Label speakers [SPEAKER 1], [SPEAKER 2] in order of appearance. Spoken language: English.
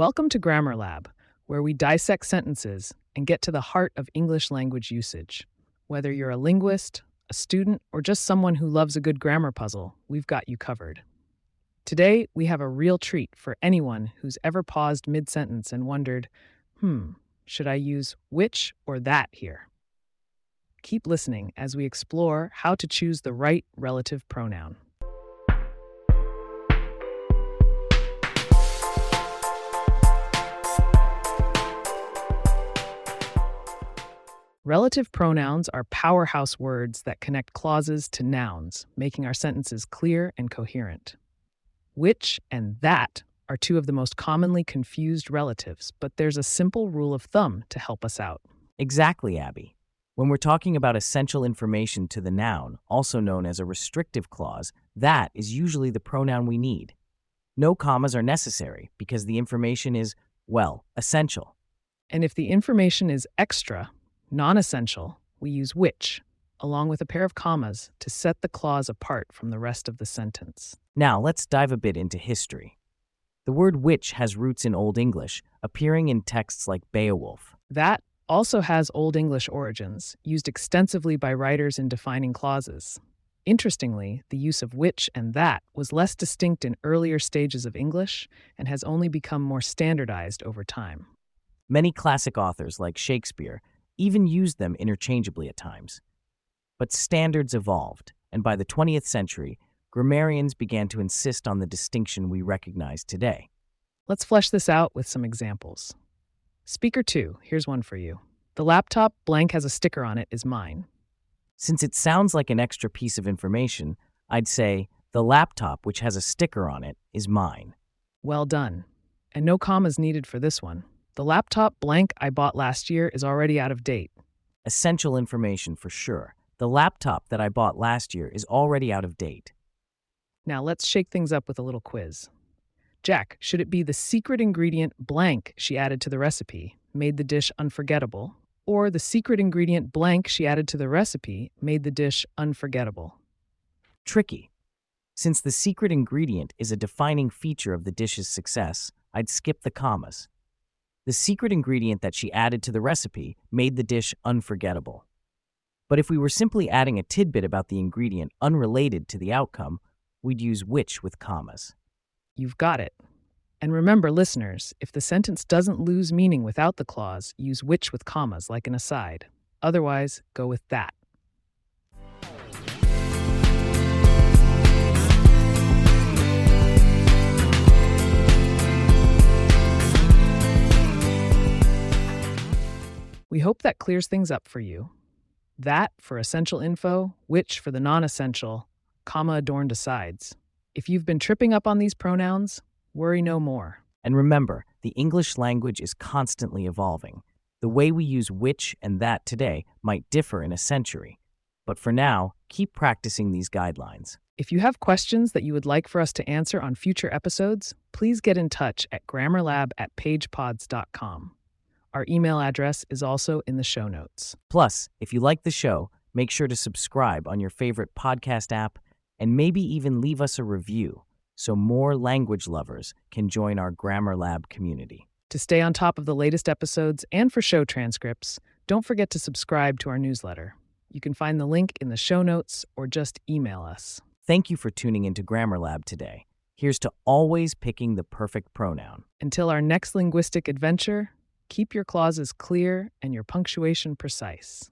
[SPEAKER 1] Welcome to Grammar Lab, where we dissect sentences and get to the heart of English language usage. Whether you're a linguist, a student, or just someone who loves a good grammar puzzle, we've got you covered. Today, we have a real treat for anyone who's ever paused mid sentence and wondered, hmm, should I use which or that here? Keep listening as we explore how to choose the right relative pronoun. Relative pronouns are powerhouse words that connect clauses to nouns, making our sentences clear and coherent. Which and that are two of the most commonly confused relatives, but there's a simple rule of thumb to help us out.
[SPEAKER 2] Exactly, Abby. When we're talking about essential information to the noun, also known as a restrictive clause, that is usually the pronoun we need. No commas are necessary because the information is, well, essential.
[SPEAKER 1] And if the information is extra, non essential, we use which, along with a pair of commas, to set the clause apart from the rest of the sentence.
[SPEAKER 2] Now, let's dive a bit into history. The word which has roots in Old English, appearing in texts like Beowulf.
[SPEAKER 1] That also has Old English origins, used extensively by writers in defining clauses. Interestingly, the use of which and that was less distinct in earlier stages of English and has only become more standardized over time.
[SPEAKER 2] Many classic authors, like Shakespeare, even used them interchangeably at times. But standards evolved, and by the 20th century, grammarians began to insist on the distinction we recognize today.
[SPEAKER 1] Let's flesh this out with some examples. Speaker 2, here's one for you. The laptop blank has a sticker on it is mine.
[SPEAKER 2] Since it sounds like an extra piece of information, I'd say the laptop which has a sticker on it is mine.
[SPEAKER 1] Well done. And no commas needed for this one. The laptop blank I bought last year is already out of date.
[SPEAKER 2] Essential information for sure. The laptop that I bought last year is already out of date.
[SPEAKER 1] Now let's shake things up with a little quiz. Jack, should it be the secret ingredient blank she added to the recipe made the dish unforgettable, or the secret ingredient blank she added to the recipe made the dish unforgettable?
[SPEAKER 2] Tricky. Since the secret ingredient is a defining feature of the dish's success, I'd skip the commas. The secret ingredient that she added to the recipe made the dish unforgettable. But if we were simply adding a tidbit about the ingredient unrelated to the outcome, we'd use which with commas.
[SPEAKER 1] You've got it. And remember, listeners, if the sentence doesn't lose meaning without the clause, use which with commas like an aside. Otherwise, go with that. We hope that clears things up for you. That for essential info, which for the non essential, comma adorned asides. If you've been tripping up on these pronouns, worry no more.
[SPEAKER 2] And remember, the English language is constantly evolving. The way we use which and that today might differ in a century. But for now, keep practicing these guidelines.
[SPEAKER 1] If you have questions that you would like for us to answer on future episodes, please get in touch at grammarlab at pagepods.com. Our email address is also in the show notes.
[SPEAKER 2] Plus, if you like the show, make sure to subscribe on your favorite podcast app and maybe even leave us a review so more language lovers can join our Grammar Lab community.
[SPEAKER 1] To stay on top of the latest episodes and for show transcripts, don't forget to subscribe to our newsletter. You can find the link in the show notes or just email us.
[SPEAKER 2] Thank you for tuning into Grammar Lab today. Here's to always picking the perfect pronoun.
[SPEAKER 1] Until our next linguistic adventure, keep your clauses clear and your punctuation precise.